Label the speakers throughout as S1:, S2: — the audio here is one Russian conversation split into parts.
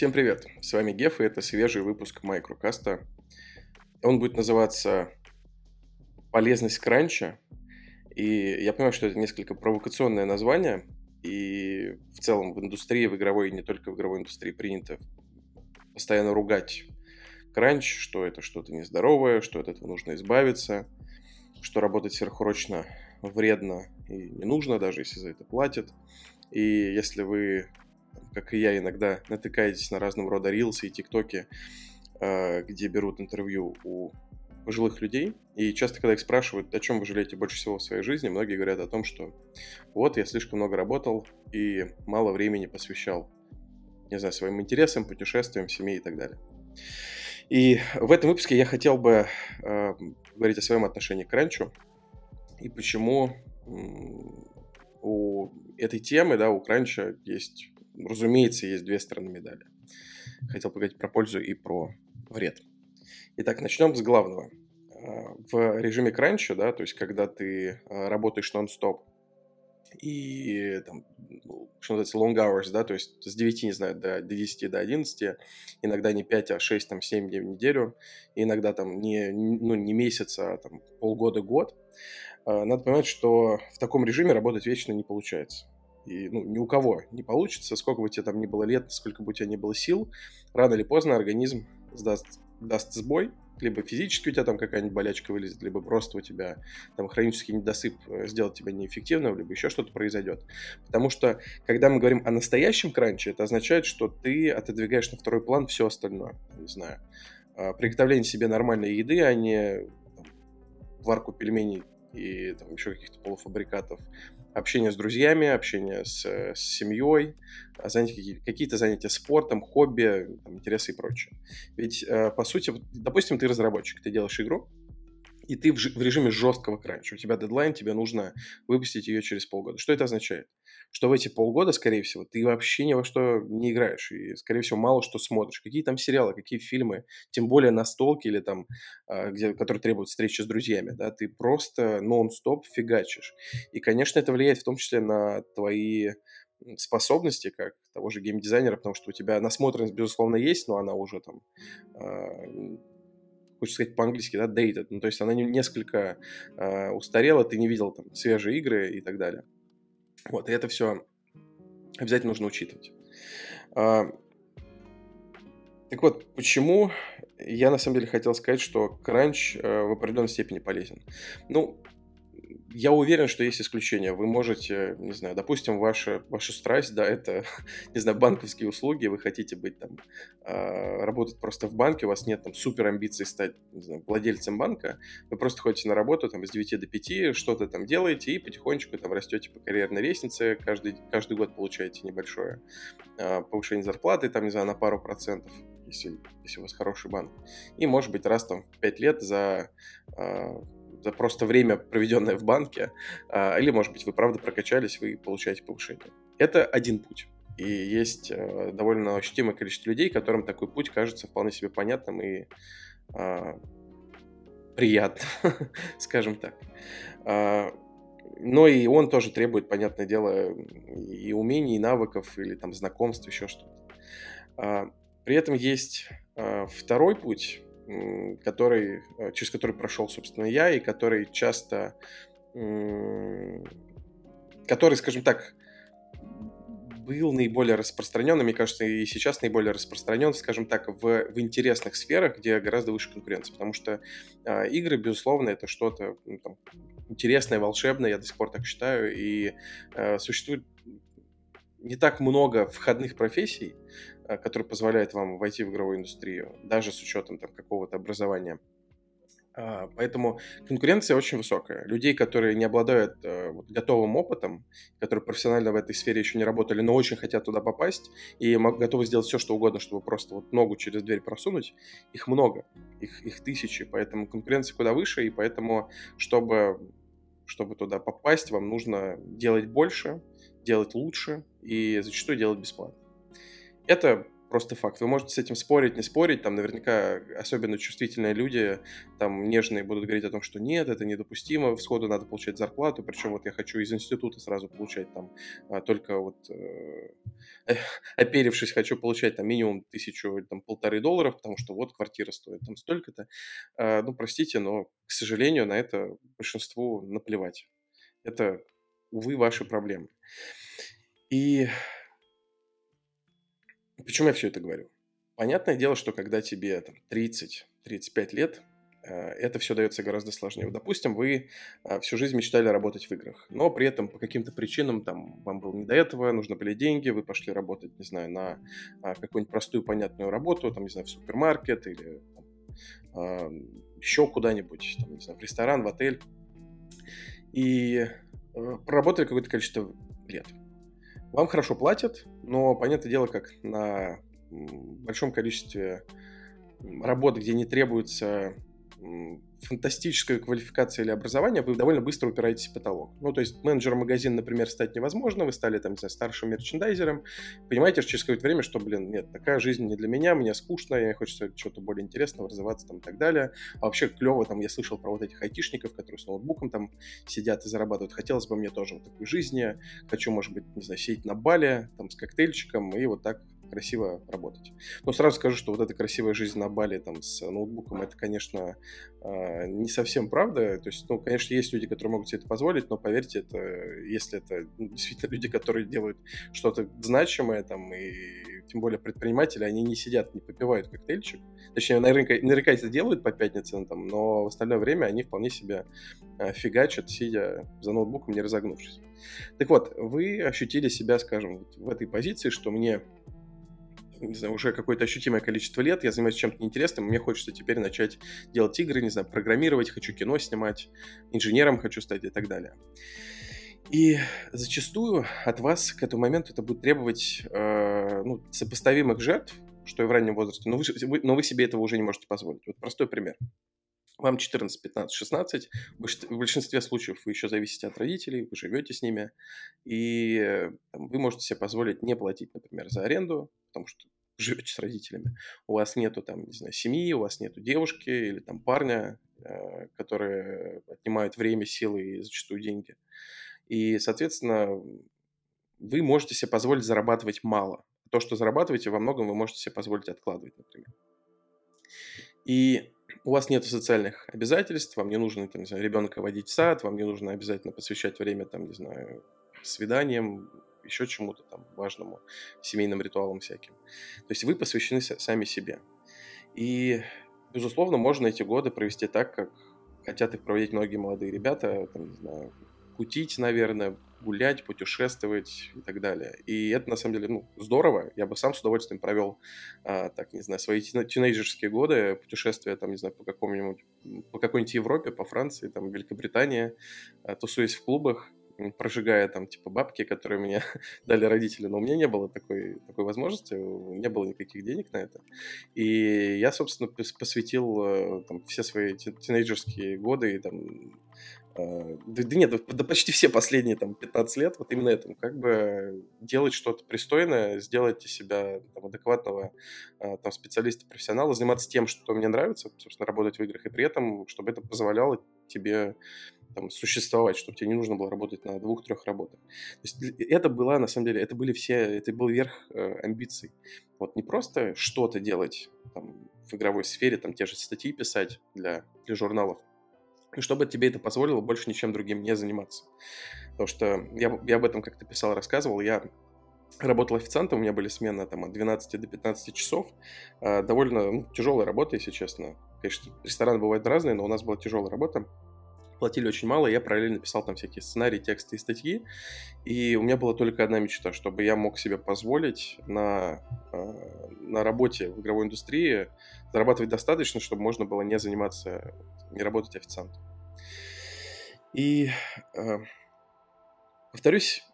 S1: Всем привет! С вами Геф, и это свежий выпуск Майкрокаста. Он будет называться «Полезность кранча». И я понимаю, что это несколько провокационное название, и в целом в индустрии, в игровой, и не только в игровой индустрии принято постоянно ругать кранч, что это что-то нездоровое, что от этого нужно избавиться, что работать сверхурочно вредно и не нужно, даже если за это платят. И если вы как и я, иногда натыкаетесь на разного рода рилсы и тиктоки, а, где берут интервью у пожилых людей. И часто, когда их спрашивают, о чем вы жалеете больше всего в своей жизни, многие говорят о том, что вот я слишком много работал и мало времени посвящал, не знаю, своим интересам, путешествиям, семье и так далее. И в этом выпуске я хотел бы э, говорить о своем отношении к ранчу и почему у этой темы, да, у кранча есть разумеется, есть две стороны медали. Хотел поговорить про пользу и про вред. Итак, начнем с главного. А, в режиме кранча, да, то есть когда ты а, работаешь нон-стоп, и там, что называется, long hours, да, то есть с 9, не знаю, до, до 10, до 11, иногда не 5, а 6, там, 7 дней в неделю, иногда там не, ну, не месяц, а там полгода-год, а, надо понимать, что в таком режиме работать вечно не получается и ну, ни у кого не получится, сколько бы тебе там ни было лет, сколько бы у тебя ни было сил, рано или поздно организм сдаст, даст сбой, либо физически у тебя там какая-нибудь болячка вылезет, либо просто у тебя там хронический недосып э, сделает тебя неэффективным, либо еще что-то произойдет. Потому что, когда мы говорим о настоящем кранче, это означает, что ты отодвигаешь на второй план все остальное. Не знаю, а, приготовление себе нормальной еды, а не там, варку пельменей и там еще каких-то полуфабрикатов, общение с друзьями, общение с, с семьей, а занятия, какие-то занятия спортом, хобби, там, интересы и прочее. Ведь, э, по сути, допустим, ты разработчик, ты делаешь игру, и ты в, в режиме жесткого кранча. У тебя дедлайн, тебе нужно выпустить ее через полгода. Что это означает? Что в эти полгода, скорее всего, ты вообще ни во что не играешь. И, скорее всего, мало что смотришь. Какие там сериалы, какие фильмы, тем более на столке или там, а, где, которые требуют встречи с друзьями, да, ты просто нон-стоп фигачишь. И, конечно, это влияет в том числе на твои способности, как того же геймдизайнера, потому что у тебя насмотренность, безусловно, есть, но она уже там а, хочется сказать по-английски, да, dated. Ну, то есть она несколько э, устарела, ты не видел там свежие игры и так далее. Вот, и это все обязательно нужно учитывать. А, так вот, почему я на самом деле хотел сказать, что кранч э, в определенной степени полезен. Ну, я уверен, что есть исключения. Вы можете, не знаю, допустим, ваша, ваша страсть, да, это, не знаю, банковские услуги, вы хотите быть там, э, работать просто в банке, у вас нет там супер амбиций стать, не знаю, владельцем банка, вы просто ходите на работу там с 9 до 5, что-то там делаете и потихонечку там растете по карьерной лестнице, каждый, каждый год получаете небольшое э, повышение зарплаты, там, не знаю, на пару процентов, если, если у вас хороший банк. И, может быть, раз там в 5 лет за э, за просто время, проведенное в банке, а, или, может быть, вы правда прокачались, вы получаете повышение. Это один путь. И есть э, довольно ощутимое количество людей, которым такой путь кажется вполне себе понятным и а, приятным, скажем так. А, но и он тоже требует, понятное дело, и умений, и навыков, или там знакомств, еще что-то. При этом есть второй путь, который, э, через который прошел, собственно, я, и который часто, который, скажем так, был наиболее распространен, и, мне кажется, и сейчас наиболее распространен, скажем так, в, в интересных сферах, где гораздо выше конкуренция. Потому что э, игры, безусловно, это что-то ну, там, интересное, волшебное, я до сих пор так считаю, и э, существует не так много входных профессий, который позволяет вам войти в игровую индустрию, даже с учетом там какого-то образования. А, поэтому конкуренция очень высокая. Людей, которые не обладают э, вот, готовым опытом, которые профессионально в этой сфере еще не работали, но очень хотят туда попасть и готовы сделать все, что угодно, чтобы просто вот ногу через дверь просунуть, их много, их, их тысячи. Поэтому конкуренция куда выше, и поэтому, чтобы, чтобы туда попасть, вам нужно делать больше, делать лучше и зачастую делать бесплатно. Это просто факт. Вы можете с этим спорить, не спорить, там наверняка особенно чувствительные люди, там нежные будут говорить о том, что нет, это недопустимо, сходу надо получать зарплату, причем вот я хочу из института сразу получать там а, только вот э, оперившись, хочу получать там минимум тысячу, там полторы долларов, потому что вот квартира стоит там столько-то. А, ну, простите, но, к сожалению, на это большинству наплевать. Это, увы, ваши проблемы. И Почему я все это говорю? Понятное дело, что когда тебе там, 30-35 лет, э, это все дается гораздо сложнее. Вот, допустим, вы э, всю жизнь мечтали работать в играх, но при этом по каким-то причинам там вам было не до этого, нужно были деньги, вы пошли работать, не знаю, на а, какую-нибудь простую понятную работу, там, не знаю, в супермаркет или там, еще куда-нибудь, там, не знаю, в ресторан, в отель. И э, проработали какое-то количество лет. Вам хорошо платят, но, понятное дело, как на большом количестве работ, где не требуется фантастическая квалификация или образование, вы довольно быстро упираетесь в потолок. Ну, то есть менеджером магазина, например, стать невозможно, вы стали, там, не знаю, старшим мерчендайзером, понимаете через какое-то время, что, блин, нет, такая жизнь не для меня, мне скучно, я хочется чего-то более интересного, развиваться там и так далее. А вообще клево, там, я слышал про вот этих айтишников, которые с ноутбуком там сидят и зарабатывают. Хотелось бы мне тоже вот такой жизни, хочу, может быть, не знаю, сидеть на бале, там, с коктейльчиком и вот так красиво работать. Но сразу скажу, что вот эта красивая жизнь на Бали там с ноутбуком, это, конечно, а, не совсем правда. То есть, ну, конечно, есть люди, которые могут себе это позволить, но поверьте, это, если это ну, действительно люди, которые делают что-то значимое, там, и тем более предприниматели, они не сидят, не попивают коктейльчик. Точнее, наверняка, наверняка это делают по пятницам, там, но в остальное время они вполне себе а, фигачат, сидя за ноутбуком, не разогнувшись. Так вот, вы ощутили себя, скажем, в этой позиции, что мне не знаю, уже какое-то ощутимое количество лет, я занимаюсь чем-то неинтересным, мне хочется теперь начать делать игры, не знаю, программировать, хочу кино снимать, инженером хочу стать и так далее. И зачастую от вас к этому моменту это будет требовать э, ну, сопоставимых жертв, что и в раннем возрасте, но вы, но вы себе этого уже не можете позволить. Вот простой пример. Вам 14, 15, 16, в большинстве случаев вы еще зависите от родителей, вы живете с ними, и там, вы можете себе позволить не платить, например, за аренду, потому что живете с родителями. У вас нету там, не знаю, семьи, у вас нету девушки или там парня, э, которые отнимают время, силы и зачастую деньги. И, соответственно, вы можете себе позволить зарабатывать мало. То, что зарабатываете, во многом вы можете себе позволить откладывать, например. И у вас нет социальных обязательств, вам не нужно, там, не знаю, ребенка водить в сад, вам не нужно обязательно посвящать время, там, не знаю, свиданиям, еще чему-то там важному, семейным ритуалам всяким. То есть вы посвящены сами себе. И, безусловно, можно эти годы провести так, как хотят их проводить многие молодые ребята, там, не знаю, кутить, наверное, гулять, путешествовать и так далее. И это, на самом деле, ну, здорово. Я бы сам с удовольствием провел, а, так, не знаю, свои тинейджерские годы, путешествия, там, не знаю, по какому-нибудь, по какой-нибудь Европе, по Франции, там, Великобритании, а, тусуясь в клубах, прожигая там типа бабки, которые мне дали родители, но у меня не было такой, такой возможности, не было никаких денег на это. И я, собственно, посвятил э, там, все свои тинейджерские годы и там да, да нет, да почти все последние там 15 лет вот именно этому, как бы делать что-то пристойное, сделать из себя там, адекватного э, там, специалиста, профессионала, заниматься тем, что мне нравится, собственно, работать в играх, и при этом, чтобы это позволяло тебе там, существовать, чтобы тебе не нужно было работать на двух-трех работах. То есть это была, на самом деле, это были все, это был верх э, амбиций. Вот не просто что-то делать там, в игровой сфере, там те же статьи писать для, для журналов, и чтобы тебе это позволило больше ничем другим не заниматься. Потому что я, я об этом как-то писал, рассказывал, я работал официантом, у меня были смены там, от 12 до 15 часов. Э, довольно ну, тяжелая работа, если честно. Конечно, рестораны бывают разные, но у нас была тяжелая работа платили очень мало, я параллельно писал там всякие сценарии, тексты и статьи, и у меня была только одна мечта, чтобы я мог себе позволить на, э, на работе в игровой индустрии зарабатывать достаточно, чтобы можно было не заниматься, не работать официантом. И, э, повторюсь,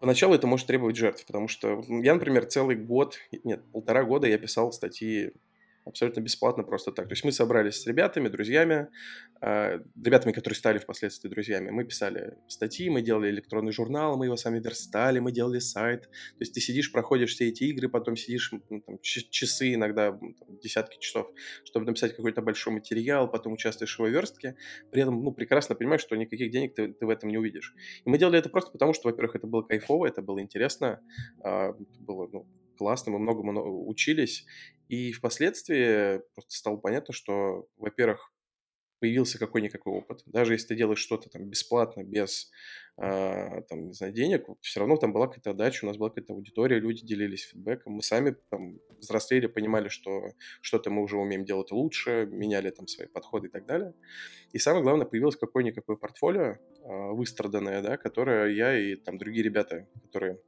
S1: поначалу это может требовать жертв, потому что я, например, целый год, нет, полтора года я писал статьи абсолютно бесплатно просто так. То есть мы собрались с ребятами, друзьями, э, ребятами, которые стали впоследствии друзьями. Мы писали статьи, мы делали электронный журнал, мы его сами верстали, мы делали сайт. То есть ты сидишь, проходишь все эти игры, потом сидишь ну, там, часы, иногда там, десятки часов, чтобы написать какой-то большой материал, потом участвуешь в его верстке. При этом ну, прекрасно понимаешь, что никаких денег ты, ты в этом не увидишь. И мы делали это просто потому, что, во-первых, это было кайфово, это было интересно, э, было ну, классно, мы многому учились. И впоследствии просто стало понятно, что, во-первых, появился какой-никакой опыт. Даже если ты делаешь что-то там бесплатно, без э, там, не знаю, денег, все равно там была какая-то отдача, у нас была какая-то аудитория, люди делились фидбэком. Мы сами там взрослели, понимали, что что-то мы уже умеем делать лучше, меняли там свои подходы и так далее. И самое главное, появилось какое-никакое портфолио э, выстраданное, да, которое я и там другие ребята, которые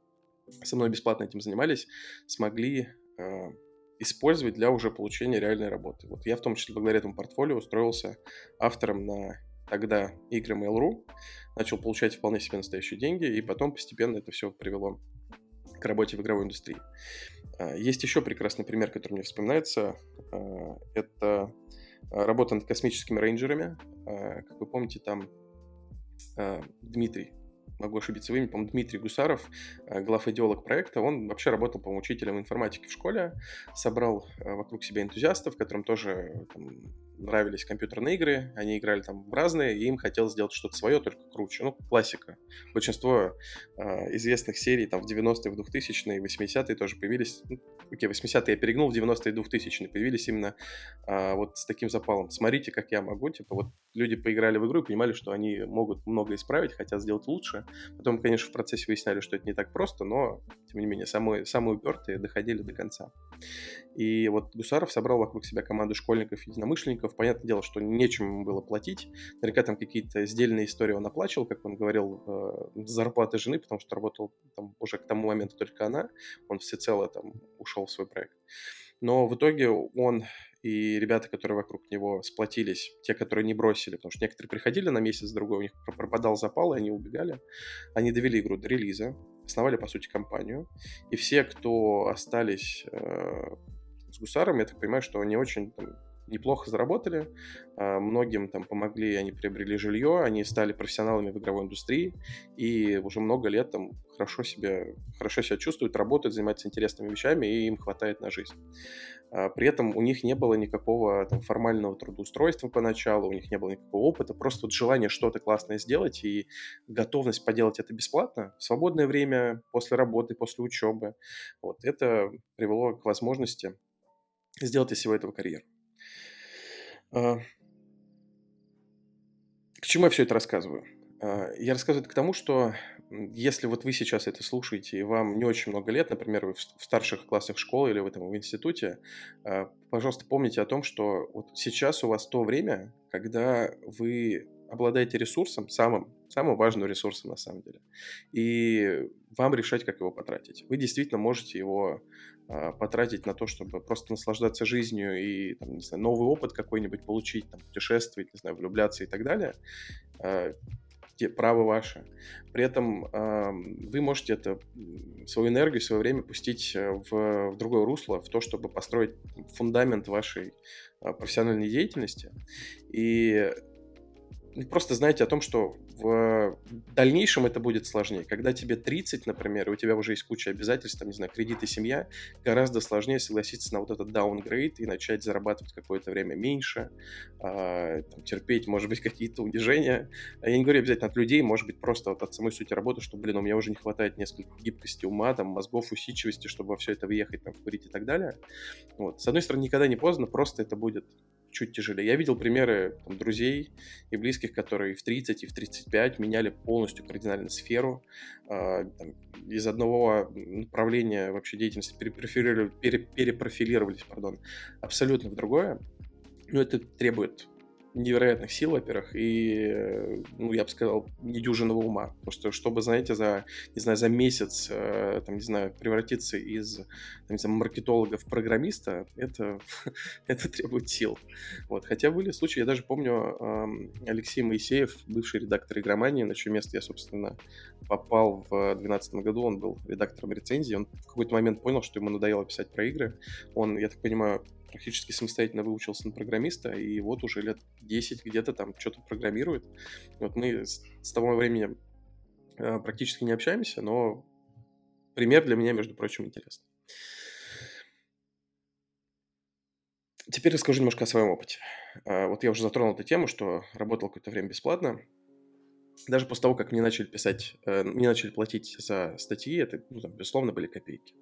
S1: со мной бесплатно этим занимались, смогли э, использовать для уже получения реальной работы. Вот я в том числе благодаря этому портфолио устроился автором на тогда игры Mail.ru, начал получать вполне себе настоящие деньги, и потом постепенно это все привело к работе в игровой индустрии. А, есть еще прекрасный пример, который мне вспоминается. А, это работа над космическими рейнджерами. А, как вы помните, там Дмитрий могу ошибиться в имени, по-моему, Дмитрий Гусаров, э, глав идеолог проекта, он вообще работал, по-моему, учителем информатики в школе, собрал э, вокруг себя энтузиастов, которым тоже там, нравились компьютерные игры, они играли там в разные, и им хотелось сделать что-то свое, только круче. Ну, классика. Большинство э, известных серий там в 90-е, в 2000-е, 80-е тоже появились. Ну, окей, 80-е я перегнул, в 90-е и 2000-е появились именно э, вот с таким запалом. Смотрите, как я могу. Типа вот люди поиграли в игру и понимали, что они могут много исправить, хотят сделать лучше. Потом, конечно, в процессе выясняли, что это не так просто, но, тем не менее, самые, самые упертые доходили до конца. И вот Гусаров собрал вокруг себя команду школьников-единомышленников. Понятное дело, что нечем ему было платить. Наверняка там какие-то сдельные истории он оплачивал, как он говорил, э, зарплаты жены, потому что работал там уже к тому моменту только она. Он всецело там ушел в свой проект. Но в итоге он и ребята, которые вокруг него сплотились, те, которые не бросили, потому что некоторые приходили на месяц-другой, у них пропадал запал, и они убегали, они довели игру до релиза, основали, по сути, компанию, и все, кто остались э, гусаром, я так понимаю, что они очень там, неплохо заработали, а, многим там помогли, они приобрели жилье, они стали профессионалами в игровой индустрии и уже много лет там хорошо себя, хорошо себя чувствуют, работают, занимаются интересными вещами и им хватает на жизнь. А, при этом у них не было никакого там, формального трудоустройства поначалу, у них не было никакого опыта, просто вот желание что-то классное сделать и готовность поделать это бесплатно в свободное время, после работы, после учебы. Вот это привело к возможности сделать из всего этого карьеру. А, к чему я все это рассказываю? А, я рассказываю это к тому, что если вот вы сейчас это слушаете, и вам не очень много лет, например, вы в старших классах школы или вы там в институте, а, пожалуйста, помните о том, что вот сейчас у вас то время, когда вы обладаете ресурсом, самым, самым важным ресурсом на самом деле, и вам решать, как его потратить. Вы действительно можете его а, потратить на то, чтобы просто наслаждаться жизнью и, там, не знаю, новый опыт какой-нибудь получить, там, путешествовать, не знаю, влюбляться и так далее, а, право ваше. При этом э, вы можете это, свою энергию, свое время пустить э, в, в другое русло, в то, чтобы построить фундамент вашей э, профессиональной деятельности. И просто знаете о том, что в дальнейшем это будет сложнее. Когда тебе 30, например, и у тебя уже есть куча обязательств, там, не знаю, кредиты, семья, гораздо сложнее согласиться на вот этот downgrade и начать зарабатывать какое-то время меньше, э, там, терпеть, может быть, какие-то унижения. Я не говорю обязательно от людей, может быть, просто вот от самой сути работы, что, блин, у меня уже не хватает несколько гибкости ума, там, мозгов, усидчивости, чтобы во все это въехать, там, вкурить и так далее. Вот. С одной стороны, никогда не поздно, просто это будет чуть тяжелее. Я видел примеры там, друзей и близких, которые в 30 и в 35 меняли полностью кардинально сферу. Э, там, из одного направления вообще деятельности перепрофилировали, пере, перепрофилировались пардон, абсолютно в другое. Но это требует невероятных сил, во-первых, и, э, ну, я бы сказал, недюжинного ума. Потому что, чтобы, знаете, за, не знаю, за месяц, э, там, не знаю, превратиться из, там, не знаю, маркетолога в программиста, это, это требует сил. Вот. Хотя были случаи, я даже помню, Алексей Моисеев, бывший редактор игромании, на чье место я, собственно, попал в 2012 году, он был редактором рецензии, он в какой-то момент понял, что ему надоело писать про игры. Он, я так понимаю, практически самостоятельно выучился на программиста, и вот уже лет 10 где-то там что-то программирует. Вот мы с, с того времени э, практически не общаемся, но пример для меня, между прочим, интересный. Теперь расскажу немножко о своем опыте. А, вот я уже затронул эту тему, что работал какое-то время бесплатно. Даже после того, как мне начали писать, э, мне начали платить за статьи, это, ну, там, безусловно, были копейки.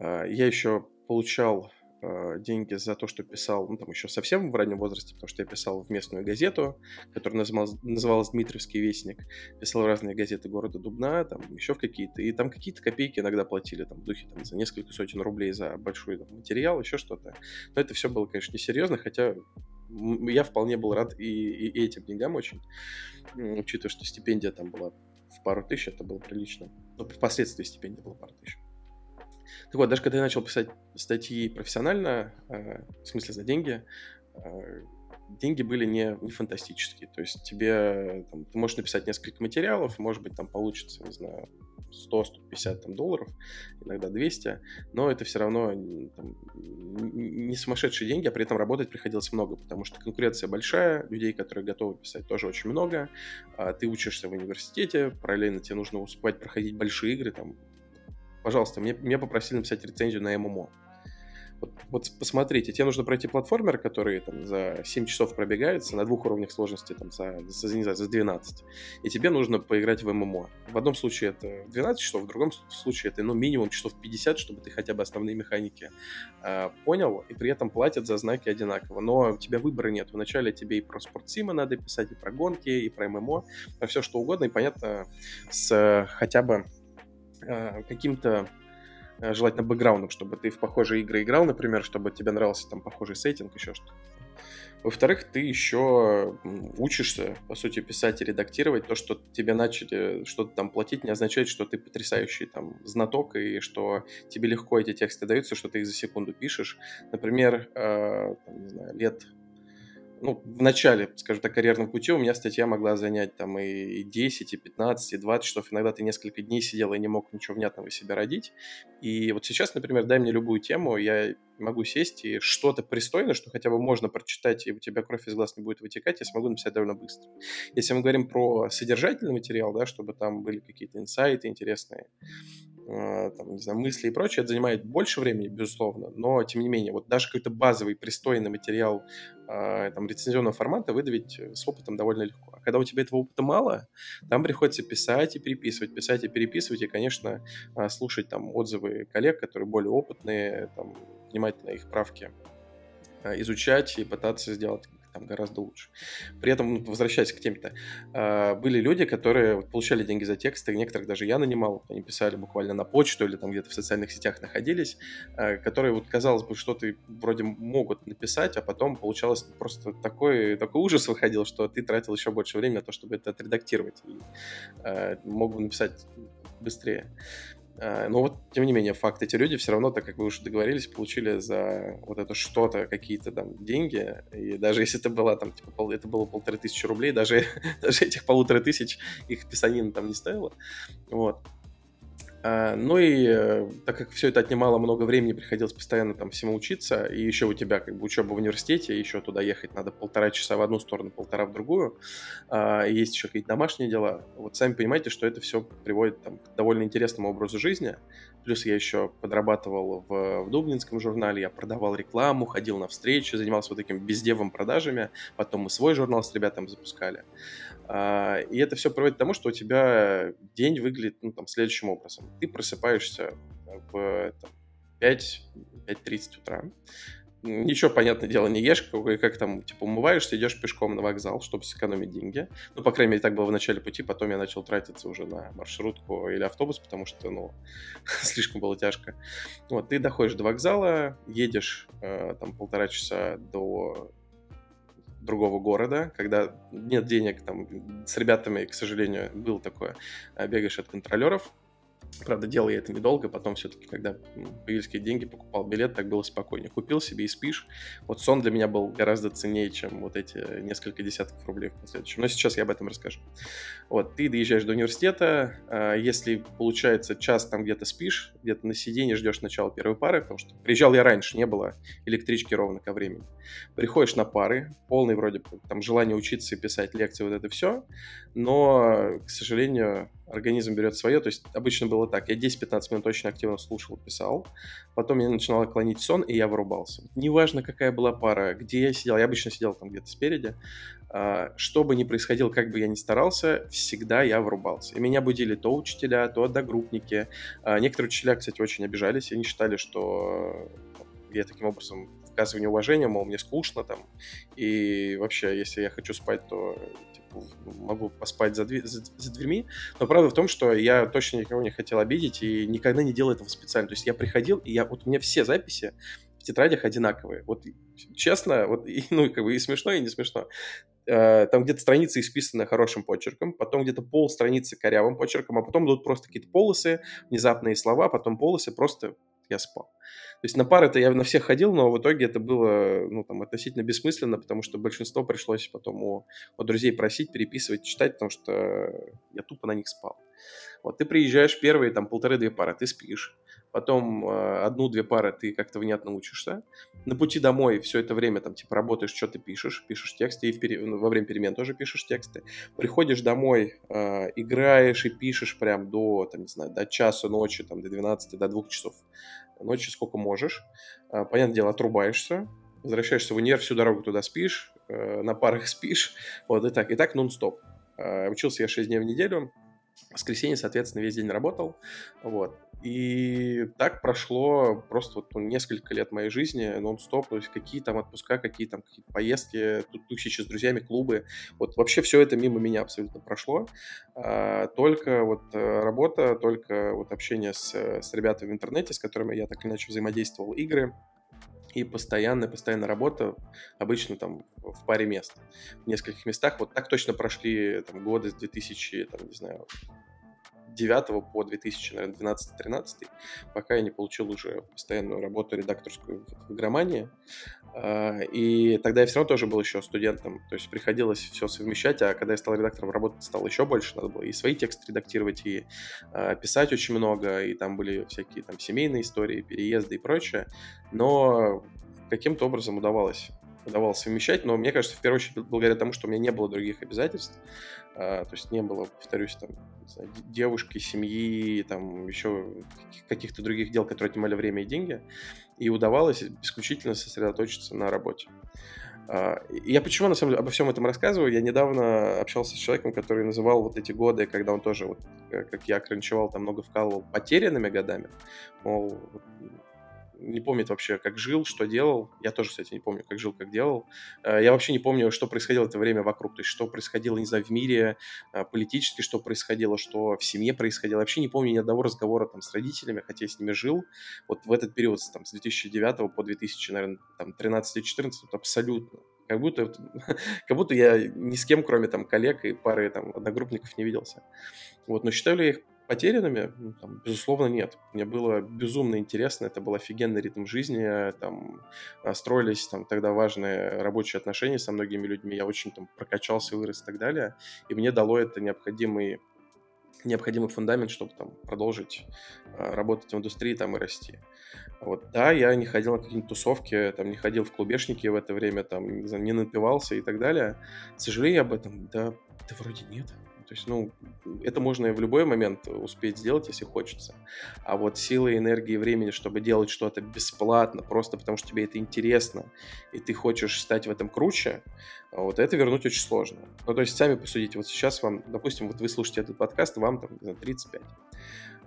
S1: Я еще получал э, деньги за то, что писал, ну, там, еще совсем в раннем возрасте, потому что я писал в местную газету, которая называлась, называлась «Дмитриевский вестник», писал в разные газеты города Дубна, там, еще в какие-то, и там какие-то копейки иногда платили, там, в духе, там, за несколько сотен рублей за большой там, материал, еще что-то. Но это все было, конечно, несерьезно, хотя я вполне был рад и, и, этим деньгам очень, учитывая, что стипендия там была в пару тысяч, это было прилично. Но впоследствии стипендия была пару тысяч. Так вот, даже когда я начал писать статьи профессионально, э, в смысле за деньги, э, деньги были не, не фантастические. То есть тебе, там, ты можешь написать несколько материалов, может быть, там получится, не знаю, 100-150 там, долларов, иногда 200, но это все равно там, не сумасшедшие деньги, а при этом работать приходилось много, потому что конкуренция большая, людей, которые готовы писать, тоже очень много, а ты учишься в университете, параллельно тебе нужно успевать проходить большие игры, там, пожалуйста, мне, меня попросили написать рецензию на ММО. Вот, вот посмотрите, тебе нужно пройти платформер, который там за 7 часов пробегается на двух уровнях сложности, там за, за, не знаю, за 12. И тебе нужно поиграть в ММО. В одном случае это 12 часов, в другом случае это ну, минимум часов 50, чтобы ты хотя бы основные механики э, понял, и при этом платят за знаки одинаково. Но у тебя выбора нет. Вначале тебе и про спортсима надо писать, и про гонки, и про ММО, про все что угодно, и понятно, с хотя бы Э, каким-то э, желательно бэкграундом, чтобы ты в похожие игры играл, например, чтобы тебе нравился там похожий сеттинг, еще что-то. Во-вторых, ты еще учишься, по сути, писать и редактировать. То, что тебе начали что-то там платить, не означает, что ты потрясающий там знаток и что тебе легко эти тексты даются, что ты их за секунду пишешь. Например, э, там, не знаю, лет ну, в начале, скажем так, карьерном пути у меня статья могла занять там и 10, и 15, и 20 часов. Иногда ты несколько дней сидел и не мог ничего внятного себе родить. И вот сейчас, например, дай мне любую тему, я могу сесть и что-то пристойное, что хотя бы можно прочитать, и у тебя кровь из глаз не будет вытекать, я смогу написать довольно быстро. Если мы говорим про содержательный материал, да, чтобы там были какие-то инсайты интересные, э, там, не знаю, мысли и прочее, это занимает больше времени, безусловно, но, тем не менее, вот даже какой-то базовый, пристойный материал э, там, рецензионного формата выдавить с опытом довольно легко. А когда у тебя этого опыта мало, там приходится писать и переписывать, писать и переписывать, и, конечно, э, слушать там отзывы коллег, которые более опытные, там, внимательно их правки э, изучать и пытаться сделать там гораздо лучше. При этом, ну, возвращаясь к теме-то, э, были люди, которые получали деньги за тексты, некоторых даже я нанимал, они писали буквально на почту или там где-то в социальных сетях находились, э, которые вот, казалось бы, что-то вроде могут написать, а потом получалось просто такой, такой ужас выходил, что ты тратил еще больше времени на то, чтобы это отредактировать. И мог бы написать быстрее. А, но вот, тем не менее, факт, эти люди все равно, так как вы уже договорились, получили за вот это что-то какие-то там деньги, и даже если это было там, типа, пол, это было полторы тысячи рублей, даже, даже этих полутора тысяч их писанина там не стоило, вот. А, ну и э, так как все это отнимало много времени, приходилось постоянно там всему учиться, и еще у тебя как бы учеба в университете, еще туда ехать надо полтора часа в одну сторону, полтора в другую, а, есть еще какие-то домашние дела. Вот сами понимаете, что это все приводит там, к довольно интересному образу жизни. Плюс я еще подрабатывал в, в Дублинском журнале, я продавал рекламу, ходил на встречи, занимался вот таким бездевым продажами, потом мы свой журнал с ребятами запускали. И это все приводит к тому, что у тебя день выглядит ну, там, следующим образом. Ты просыпаешься в там, 5-5.30 утра, ничего, понятное дело, не ешь, как, как там, типа, умываешься, идешь пешком на вокзал, чтобы сэкономить деньги. Ну, по крайней мере, так было в начале пути, потом я начал тратиться уже на маршрутку или автобус, потому что, ну, слишком было тяжко. Вот, ты доходишь до вокзала, едешь э, там полтора часа до другого города, когда нет денег, там, с ребятами, к сожалению, было такое, э, бегаешь от контролеров, Правда, делал я это недолго, потом все-таки, когда появились какие деньги, покупал билет, так было спокойнее. Купил себе и спишь. Вот сон для меня был гораздо ценнее, чем вот эти несколько десятков рублей в последующем. Но сейчас я об этом расскажу. Вот, ты доезжаешь до университета, а, если получается час там где-то спишь, где-то на сиденье ждешь начала первой пары, потому что приезжал я раньше, не было электрички ровно ко времени. Приходишь на пары, полный вроде там желание учиться и писать лекции, вот это все, но, к сожалению, организм берет свое, то есть обычно было так, я 10-15 минут очень активно слушал, писал, потом я начинал клонить сон, и я вырубался. Неважно, какая была пара, где я сидел, я обычно сидел там где-то спереди, а, что бы ни происходило, как бы я ни старался, всегда я врубался. И меня будили то учителя, то одногруппники. А, некоторые учителя, кстати, очень обижались, они считали, что я таким образом высказываю неуважение, мол, мне скучно там, и вообще, если я хочу спать, то могу поспать за, дверь, за, за дверьми. Но правда в том, что я точно никого не хотел обидеть и никогда не делал этого специально. То есть я приходил, и я, вот у меня все записи в тетрадях одинаковые. Вот честно, вот, и, ну, как бы и смешно, и не смешно. Э, там где-то страница исписана хорошим почерком, потом где-то пол страницы корявым почерком, а потом идут просто какие-то полосы, внезапные слова, потом полосы, просто я спал. То есть на пары-то я на всех ходил, но в итоге это было ну, там, относительно бессмысленно, потому что большинство пришлось потом у, у друзей просить, переписывать, читать, потому что я тупо на них спал. Вот ты приезжаешь первые там полторы-две пары, ты спишь, потом э, одну-две пары ты как-то внятно учишься. На пути домой все это время там типа работаешь, что ты пишешь, пишешь тексты, и в пере... Ну, во время перемен тоже пишешь тексты. Приходишь домой, э, играешь и пишешь прям до, там, не знаю, до часу ночи, там, до 12, до 2 часов ночи, сколько можешь. Э, понятное дело, отрубаешься, возвращаешься в универ, всю дорогу туда спишь, э, на парах спишь, вот и так, и так нон-стоп. Э, учился я 6 дней в неделю, воскресенье, соответственно, весь день работал, вот. И так прошло просто вот, ну, несколько лет моей жизни нон-стоп, то есть какие там отпуска, какие там какие поездки, тут тусичи с друзьями, клубы. Вот вообще все это мимо меня абсолютно прошло. А, только вот э, работа, только вот общение с, с ребятами в интернете, с которыми я так или иначе взаимодействовал, игры, и постоянная, постоянная работа, обычно там в паре мест, в нескольких местах. Вот так точно прошли там, годы с 2000, там, не знаю, 2009 по 2012-13, пока я не получил уже постоянную работу редакторскую в игромании. А, и тогда я все равно тоже был еще студентом, то есть приходилось все совмещать, а когда я стал редактором, работать стало еще больше, надо было и свои тексты редактировать, и а, писать очень много, и там были всякие там семейные истории, переезды и прочее, но каким-то образом удавалось удавалось совмещать, но мне кажется, в первую очередь, благодаря тому, что у меня не было других обязательств, а, то есть не было, повторюсь, там, знаю, девушки, семьи, там, еще каких-то других дел, которые отнимали время и деньги, и удавалось исключительно сосредоточиться на работе. А, я почему, на самом деле, обо всем этом рассказываю? Я недавно общался с человеком, который называл вот эти годы, когда он тоже, вот, как я, кранчевал, там много вкалывал, потерянными годами. Мол, не помнит вообще, как жил, что делал. Я тоже, кстати, не помню, как жил, как делал. Э, я вообще не помню, что происходило в это время вокруг, то есть что происходило, не знаю, в мире э, политически, что происходило, что в семье происходило. Вообще не помню ни одного разговора там с родителями, хотя я с ними жил. Вот в этот период, там, с 2009 по 2000, наверное, там, 13-14, абсолютно как будто, как будто я ни с кем, кроме там коллег и пары там одногруппников не виделся. Вот, но считаю ли я их потерянными? Ну, там, безусловно, нет. Мне было безумно интересно, это был офигенный ритм жизни, там а, строились там тогда важные рабочие отношения со многими людьми, я очень там прокачался, вырос и так далее, и мне дало это необходимый необходимый фундамент, чтобы там продолжить э, работать в индустрии там и расти. Вот, да, я не ходил на какие-нибудь тусовки, там, не ходил в клубешники в это время, там, не напивался и так далее. Сожалею об этом? Да, да вроде нет. То есть, ну, это можно в любой момент успеть сделать, если хочется. А вот силы, энергии, времени, чтобы делать что-то бесплатно, просто потому что тебе это интересно, и ты хочешь стать в этом круче, вот это вернуть очень сложно. Ну, то есть, сами посудите, вот сейчас вам, допустим, вот вы слушаете этот подкаст, вам там 35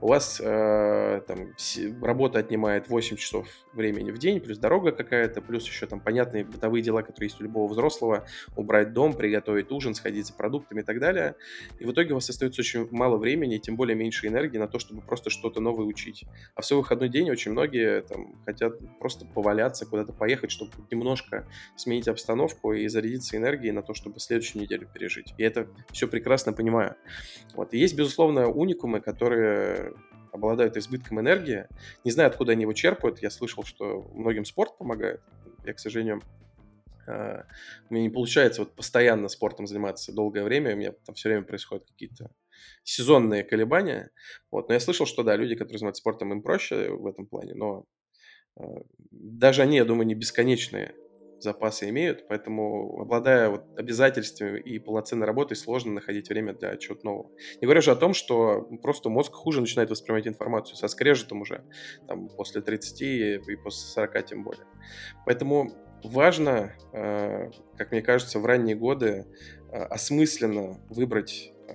S1: у вас э, там работа отнимает 8 часов времени в день, плюс дорога какая-то, плюс еще там понятные бытовые дела, которые есть у любого взрослого, убрать дом, приготовить ужин, сходить за продуктами и так далее. И в итоге у вас остается очень мало времени, тем более меньше энергии на то, чтобы просто что-то новое учить. А в свой выходной день очень многие там хотят просто поваляться, куда-то поехать, чтобы немножко сменить обстановку и зарядиться энергией на то, чтобы следующую неделю пережить. И это все прекрасно понимаю. Вот. И есть, безусловно, уникумы, которые обладают избытком энергии. Не знаю, откуда они его черпают. Я слышал, что многим спорт помогает. Я, к сожалению, а, у меня не получается вот постоянно спортом заниматься долгое время, у меня там все время происходят какие-то сезонные колебания. Вот. Но я слышал, что да, люди, которые занимаются спортом, им проще в этом плане, но э, даже они, я думаю, не бесконечные запасы имеют, поэтому, обладая вот обязательствами и полноценной работой, сложно находить время для чего-то нового. Не говоря же о том, что просто мозг хуже начинает воспринимать информацию, со скрежетом уже, там, после 30 и после 40 тем более. Поэтому важно, э, как мне кажется, в ранние годы э, осмысленно выбрать э,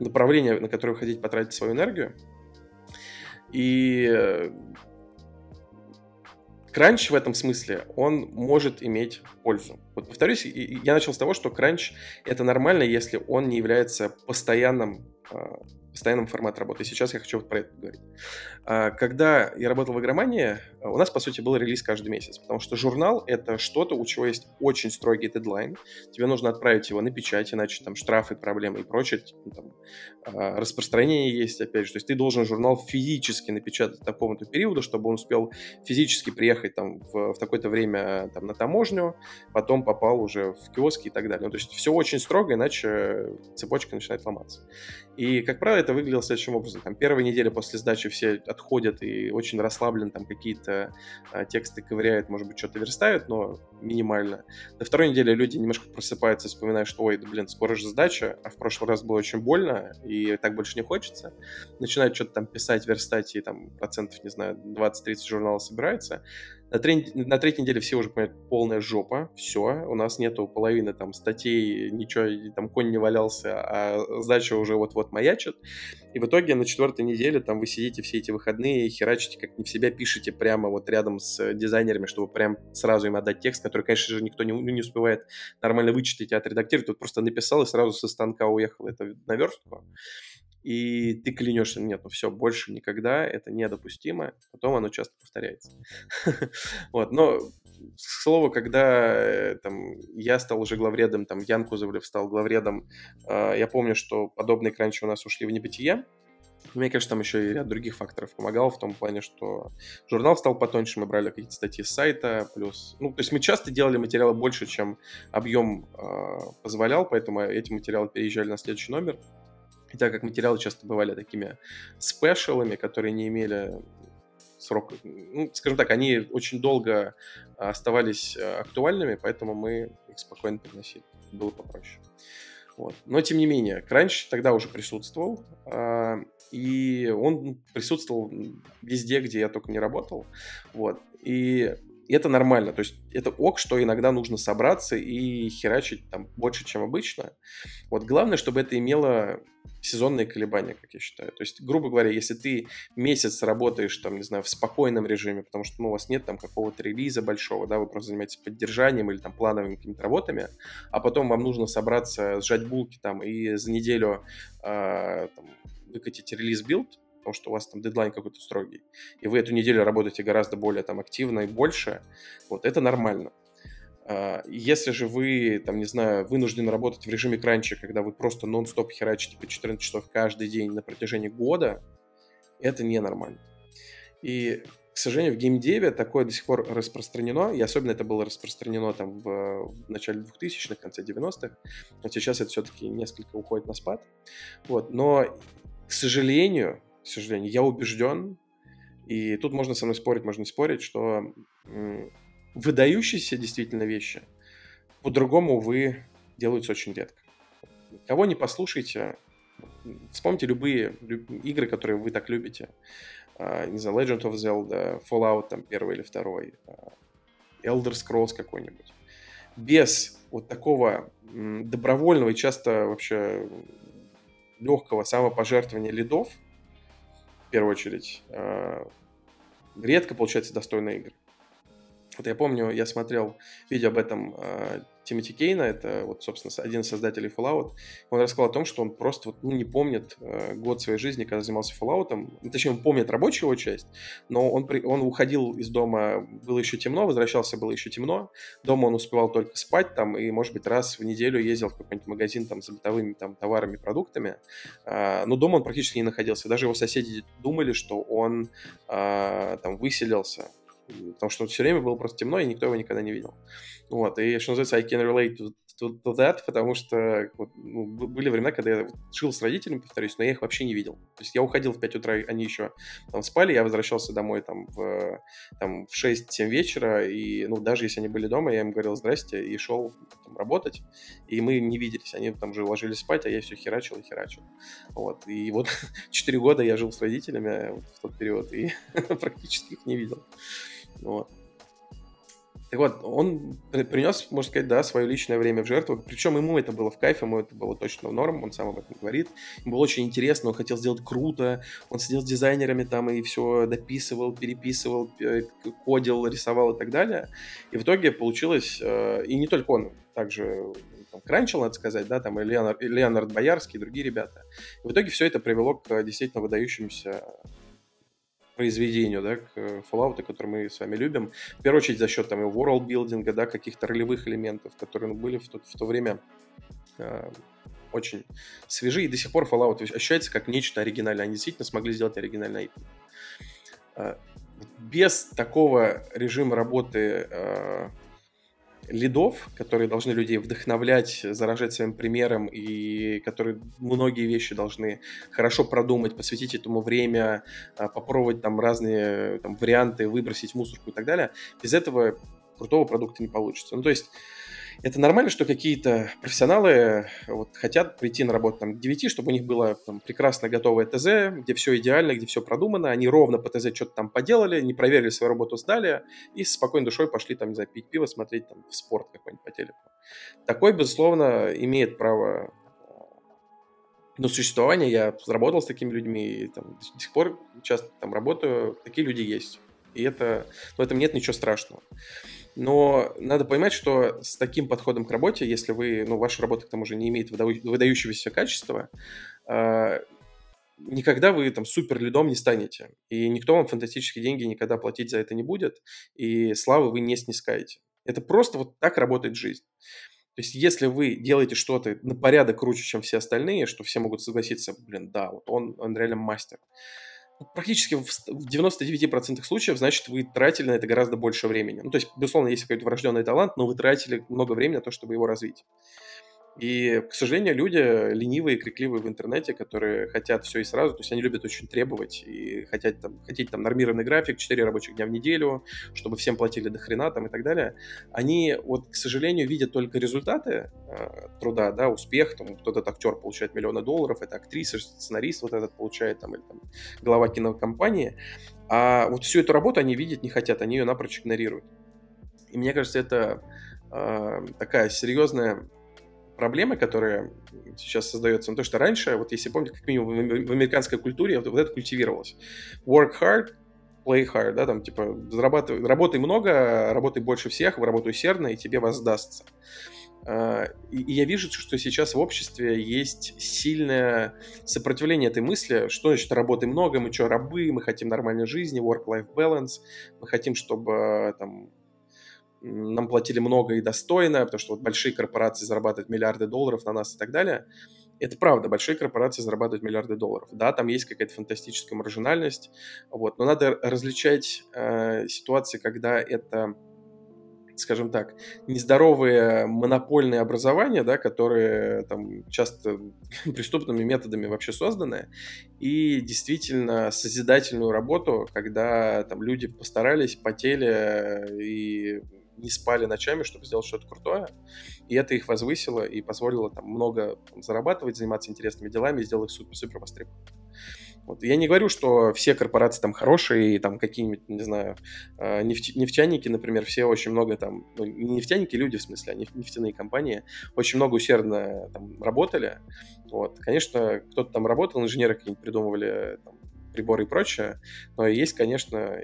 S1: направление, на которое вы хотите потратить свою энергию, и Кранч в этом смысле, он может иметь пользу. Вот повторюсь, я начал с того, что кранч это нормально, если он не является постоянным а, постоянном формате работы. И сейчас я хочу вот про это говорить. А, когда я работал в игромании, у нас, по сути, был релиз каждый месяц, потому что журнал — это что-то, у чего есть очень строгий дедлайн. Тебе нужно отправить его на печать, иначе там штрафы, проблемы и прочее. Ну, там, а, распространение есть, опять же. То есть ты должен журнал физически напечатать к такому-то периоду, чтобы он успел физически приехать там в, в такое-то время там, на таможню, потом попал уже в киоски и так далее. Ну, то есть все очень строго, иначе цепочка начинает ломаться. И, как правило, это выглядело следующим образом. Там первая неделя после сдачи все отходят и очень расслаблен, там какие-то а, тексты ковыряют, может быть, что-то верстают, но минимально. До второй недели люди немножко просыпаются, вспоминая, что, ой, да, блин, скоро же сдача, а в прошлый раз было очень больно, и так больше не хочется. Начинают что-то там писать, верстать, и там процентов, не знаю, 20-30 журналов собирается. На, три, на третьей неделе все уже понимают, полная жопа, все, у нас нету половины там статей, ничего, там конь не валялся, а сдача уже вот-вот маячит. И в итоге на четвертой неделе там вы сидите все эти выходные и херачите, как не в себя пишете прямо вот рядом с дизайнерами, чтобы прям сразу им отдать текст, который, конечно же, никто не, не успевает нормально вычитать и отредактировать. Тут просто написал и сразу со станка уехал это на верстку и ты клянешься, нет, ну все, больше никогда, это недопустимо, потом оно часто повторяется. Вот, но, к слову, когда э, там, я стал уже главредом, там, Ян Кузовлев стал главредом, а, я помню, что подобные кранчи у нас ушли в небытие, мне, конечно, там еще и ряд других факторов помогал в том плане, что журнал стал потоньше, мы брали какие-то статьи с сайта, плюс... Ну, то есть мы часто делали материалы больше, чем объем э, позволял, поэтому эти материалы переезжали на следующий номер. И так как материалы часто бывали такими спешалами, которые не имели срок, ну, скажем так, они очень долго оставались э, актуальными, поэтому мы их спокойно переносили. Было попроще. Вот. Но, тем не менее, кранч тогда уже присутствовал, а, и он присутствовал везде, где я только не работал. Вот. И это нормально. То есть это ок, что иногда нужно собраться и херачить там больше, чем обычно. Вот главное, чтобы это имело сезонные колебания, как я считаю. То есть, грубо говоря, если ты месяц работаешь, там, не знаю, в спокойном режиме, потому что ну, у вас нет там какого-то релиза большого, да, вы просто занимаетесь поддержанием или там плановыми какими-то работами, а потом вам нужно собраться, сжать булки там и за неделю э, там, выкатить release build, потому что у вас там дедлайн какой-то строгий, и вы эту неделю работаете гораздо более там активно и больше, вот это нормально. А, если же вы, там, не знаю, вынуждены работать в режиме кранча, когда вы просто нон-стоп херачите по 14 часов каждый день на протяжении года, это ненормально. И, к сожалению, в геймдеве такое до сих пор распространено, и особенно это было распространено там в, в начале 2000-х, конце 90-х, но сейчас это все-таки несколько уходит на спад. Вот. Но, к сожалению, к сожалению. Я убежден, и тут можно со мной спорить, можно спорить, что выдающиеся действительно вещи по-другому, вы делаются очень редко. Кого не послушайте, вспомните любые игры, которые вы так любите. Uh, не знаю, Legend of Zelda, Fallout там первый или второй, uh, Elder Scrolls какой-нибудь. Без вот такого добровольного и часто вообще легкого самопожертвования лидов – первую очередь, э, редко получается достойные игры. Вот я помню, я смотрел видео об этом э, Тимоти Кейна, это вот, собственно, один из создателей Fallout, он рассказал о том, что он просто вот, ну, не помнит э, год своей жизни, когда занимался Fallout, ну, точнее, он помнит рабочую его часть, но он, при, он уходил из дома, было еще темно, возвращался, было еще темно, дома он успевал только спать там, и, может быть, раз в неделю ездил в какой-нибудь магазин там с бытовыми там товарами, продуктами, э, но дома он практически не находился, даже его соседи думали, что он э, там выселился, потому что все время было просто темно, и никто его никогда не видел. Вот, и что называется, I can relate to, to, that, потому что вот, ну, были времена, когда я жил с родителями, повторюсь, но я их вообще не видел. То есть я уходил в 5 утра, они еще там спали, я возвращался домой там в, там, в 6-7 вечера, и ну, даже если они были дома, я им говорил здрасте и шел там, работать, и мы не виделись, они там же ложились спать, а я все херачил и херачил. Вот, и вот 4 года я жил с родителями вот, в тот период, и практически их не видел. Вот. Так вот, он принес, можно сказать, да, свое личное время в жертву. Причем ему это было в кайф, ему это было точно в норм, он сам об этом говорит. Ему было очень интересно, он хотел сделать круто, он сидел с дизайнерами там и все дописывал, переписывал, кодил, рисовал и так далее. И в итоге получилось, э, и не только он, также там, Кранчел, надо сказать, да, там и Леонард, и Леонард Боярский, и другие ребята. И в итоге все это привело к действительно выдающимся произведению, да, к Fallout, который мы с вами любим. В первую очередь за счет там и world да, каких-то ролевых элементов, которые ну, были в то, в то время э, очень свежие. И до сих пор Fallout ощущается как нечто оригинальное. Они действительно смогли сделать оригинальное IP. Э, без такого режима работы э, лидов, которые должны людей вдохновлять, заражать своим примером и которые многие вещи должны хорошо продумать, посвятить этому время, а, попробовать там разные там, варианты, выбросить мусорку и так далее. Без этого крутого продукта не получится. Ну, то есть это нормально, что какие-то профессионалы вот, хотят прийти на работу там, к 9, чтобы у них было там, прекрасно готовое ТЗ, где все идеально, где все продумано, они ровно по ТЗ что-то там поделали, не проверили свою работу, сдали, и с спокойной душой пошли там, не знаю, пить пиво, смотреть там в спорт какой-нибудь по телеку. Такой, безусловно, имеет право на существование. Я работал с такими людьми, и там, до сих пор часто там работаю. Такие люди есть. И это, в этом нет ничего страшного. Но надо понимать, что с таким подходом к работе, если вы, ну, ваша работа к тому же не имеет выдающегося качества, э, никогда вы там супер лидом не станете. И никто вам фантастические деньги никогда платить за это не будет, и славы вы не снискаете. Это просто вот так работает жизнь. То есть, если вы делаете что-то на порядок круче, чем все остальные, что все могут согласиться, блин, да, вот он, он реально мастер, практически в 99% случаев, значит, вы тратили на это гораздо больше времени. Ну, то есть, безусловно, есть какой-то врожденный талант, но вы тратили много времени на то, чтобы его развить. И, к сожалению, люди ленивые, крикливые в интернете, которые хотят все и сразу, то есть они любят очень требовать и хотят там, хотеть там нормированный график, 4 рабочих дня в неделю, чтобы всем платили до хрена там и так далее. Они, вот, к сожалению, видят только результаты э, труда, да, успех, там, кто-то актер получает миллионы долларов, это актриса, сценарист вот этот получает, там, или там, глава кинокомпании, а вот всю эту работу они видеть не хотят, они ее напрочь игнорируют. И мне кажется, это э, такая серьезная проблемы, которые сейчас создаются, ну, то, что раньше, вот если помните, как минимум в американской культуре вот, вот это культивировалось. Work hard, play hard, да, там, типа, зарабатывай, работай много, работай больше всех, работай усердно, и тебе воздастся. А, и, я вижу, что сейчас в обществе есть сильное сопротивление этой мысли, что значит работай много, мы что, рабы, мы хотим нормальной жизни, work-life balance, мы хотим, чтобы там нам платили много и достойно, потому что вот большие корпорации зарабатывают миллиарды долларов на нас и так далее. Это правда, большие корпорации зарабатывают миллиарды долларов. Да, там есть какая-то фантастическая маржинальность, вот, но надо различать э, ситуации, когда это скажем так, нездоровые монопольные образования, да, которые там часто преступными методами вообще созданы, и действительно созидательную работу, когда там люди постарались, потели и не спали ночами, чтобы сделать что-то крутое. И это их возвысило и позволило там много там, зарабатывать, заниматься интересными делами и сделать их супер-супер востребованными. Вот. Я не говорю, что все корпорации там хорошие, и там какие-нибудь, не знаю, а, нефть, нефтяники, например, все очень много там, ну, не нефтяники, люди в смысле, а нефтяные компании, очень много усердно там работали. Вот. Конечно, кто-то там работал, инженеры какие-нибудь придумывали там, приборы и прочее, но есть, конечно,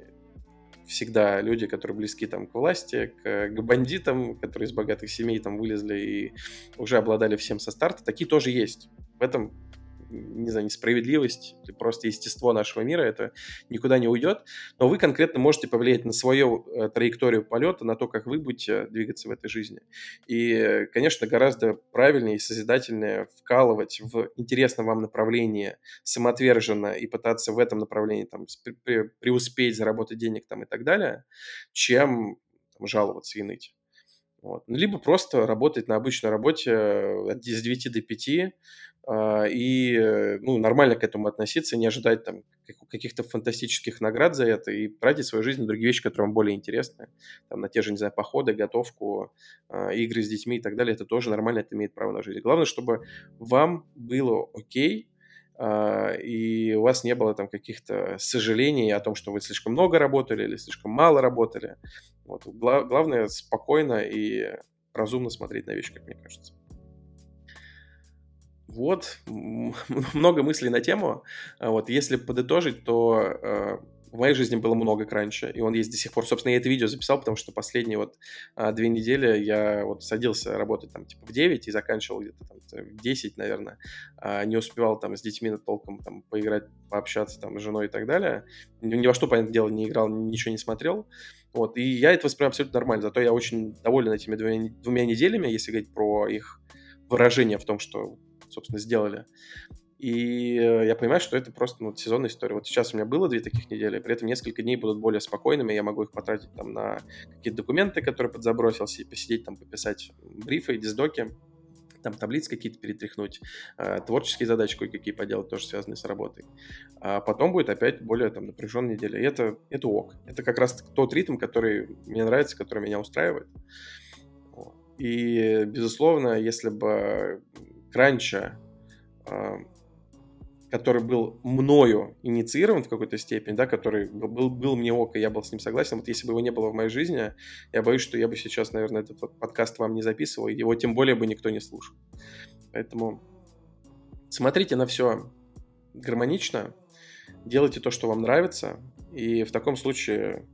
S1: всегда люди, которые близки там к власти, к, к бандитам, которые из богатых семей там вылезли и уже обладали всем со старта, такие тоже есть. В этом не знаю, несправедливость, просто естество нашего мира, это никуда не уйдет. Но вы конкретно можете повлиять на свою э, траекторию полета, на то, как вы будете двигаться в этой жизни. И, конечно, гораздо правильнее и созидательнее вкалывать в интересном вам направлении самоотверженно и пытаться в этом направлении там, преуспеть, заработать денег там, и так далее, чем там, жаловаться и ныть. Вот. Либо просто работать на обычной работе э, с 9 до 5, а, и э, ну, нормально к этому относиться, не ожидать там каких-то фантастических наград за это и тратить свою жизнь на другие вещи, которые вам более интересны. Там, на те же, не знаю, походы, готовку, а, игры с детьми и так далее. Это тоже нормально, это имеет право на жизнь. Главное, чтобы вам было окей, и у вас не было там каких-то сожалений о том, что вы слишком много работали или слишком мало работали. Вот. Главное спокойно и разумно смотреть на вещи, как мне кажется. Вот, много мыслей на тему. А вот, если подытожить, то э, в моей жизни было много кранча, и он есть до сих пор. Собственно, я это видео записал, потому что последние вот а, две недели я вот садился работать там типа в 9 и заканчивал где-то там в 10, наверное. А, не успевал там с детьми толком там поиграть, пообщаться там с женой и так далее. Ни, ни во что, понятное дело, не играл, ничего не смотрел. Вот, и я это воспринимаю абсолютно нормально. Зато я очень доволен этими двумя, двумя неделями, если говорить про их выражение в том, что собственно, сделали. И э, я понимаю, что это просто ну, сезонная история. Вот сейчас у меня было две таких недели, при этом несколько дней будут более спокойными, я могу их потратить там на какие-то документы, которые подзабросился, и посидеть там, пописать брифы, диздоки, там таблицы какие-то перетряхнуть, э, творческие задачи кое-какие поделать, тоже связанные с работой. А потом будет опять более там напряженная неделя. И это, это ок. Это как раз тот ритм, который мне нравится, который меня устраивает. И, безусловно, если бы Кранча, а, который был мною инициирован в какой-то степени, да, который был, был мне ок, и я был с ним согласен. Вот если бы его не было в моей жизни, я боюсь, что я бы сейчас, наверное, этот вот подкаст вам не записывал, и его тем более бы никто не слушал. Поэтому смотрите на все гармонично, делайте то, что вам нравится, и в таком случае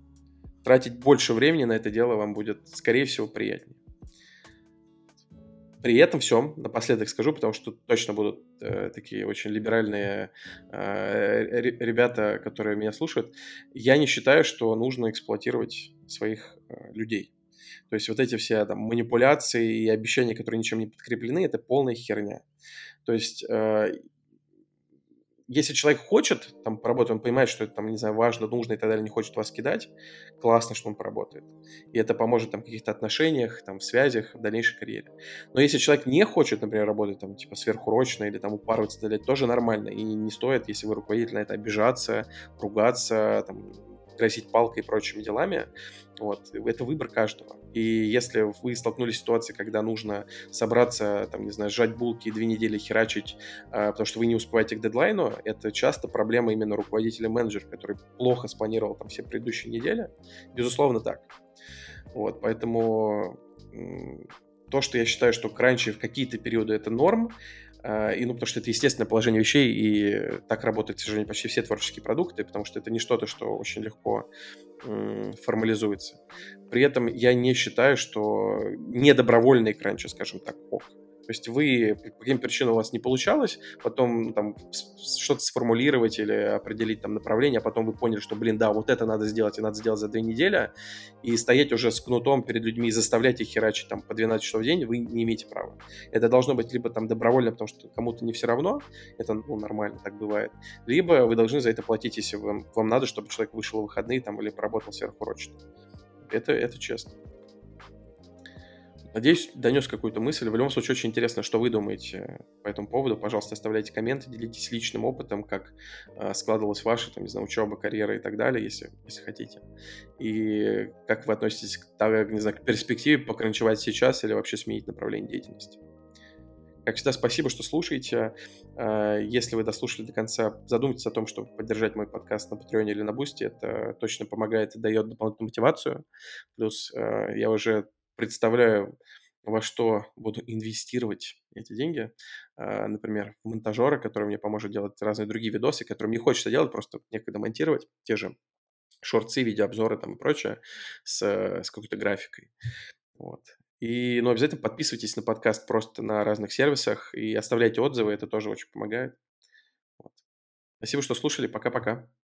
S1: тратить больше времени на это дело вам будет, скорее всего, приятнее. При этом всем, напоследок скажу, потому что точно будут э, такие очень либеральные э, ребята, которые меня слушают, я не считаю, что нужно эксплуатировать своих э, людей. То есть вот эти все там манипуляции и обещания, которые ничем не подкреплены, это полная херня. То есть э, если человек хочет там поработать, он понимает, что это там, не знаю, важно, нужно и так далее, не хочет вас кидать, классно, что он поработает. И это поможет там в каких-то отношениях, там, в связях, в дальнейшей карьере. Но если человек не хочет, например, работать там, типа, сверхурочно или там упарываться, так далее, тоже нормально. И не стоит, если вы руководитель, на это обижаться, ругаться, там, грозить палкой и прочими делами. Вот. Это выбор каждого. И если вы столкнулись с ситуацией, когда нужно собраться, там, не знаю, сжать булки и две недели херачить, э, потому что вы не успеваете к дедлайну, это часто проблема именно руководителя менеджера, который плохо спланировал там все предыдущие недели. Безусловно, так. Вот, поэтому то, что я считаю, что кранчи в какие-то периоды это норм, и, ну, потому что это естественное положение вещей, и так работают, к сожалению, почти все творческие продукты, потому что это не что-то, что очень легко формализуется. При этом я не считаю, что недобровольный кранчи, скажем так, ок. То есть вы по каким причинам у вас не получалось, потом там что-то сформулировать или определить там направление, а потом вы поняли, что, блин, да, вот это надо сделать, и надо сделать за две недели, и стоять уже с кнутом перед людьми и заставлять их херачить там по 12 часов в день, вы не имеете права. Это должно быть либо там добровольно, потому что кому-то не все равно, это ну, нормально, так бывает, либо вы должны за это платить, если вам, вам надо, чтобы человек вышел в выходные там или поработал сверхурочно. Это, это честно. Надеюсь, донес какую-то мысль. В любом случае, очень интересно, что вы думаете по этому поводу. Пожалуйста, оставляйте комменты, делитесь личным опытом, как э, складывалась ваша, там, не знаю, учеба, карьера и так далее, если, если хотите. И как вы относитесь к, так, не знаю, к перспективе покранчевать сейчас или вообще сменить направление деятельности. Как всегда, спасибо, что слушаете. Э, если вы дослушали до конца, задумайтесь о том, чтобы поддержать мой подкаст на Patreon или на Boosty. Это точно помогает и дает дополнительную мотивацию. Плюс э, я уже представляю, во что буду инвестировать эти деньги. А, например, в монтажера, который мне поможет делать разные другие видосы, которые мне хочется делать, просто некогда монтировать. Те же шорцы, видеообзоры там и прочее с, с какой-то графикой. Вот. И, ну, обязательно подписывайтесь на подкаст просто на разных сервисах и оставляйте отзывы, это тоже очень помогает. Вот. Спасибо, что слушали. Пока-пока.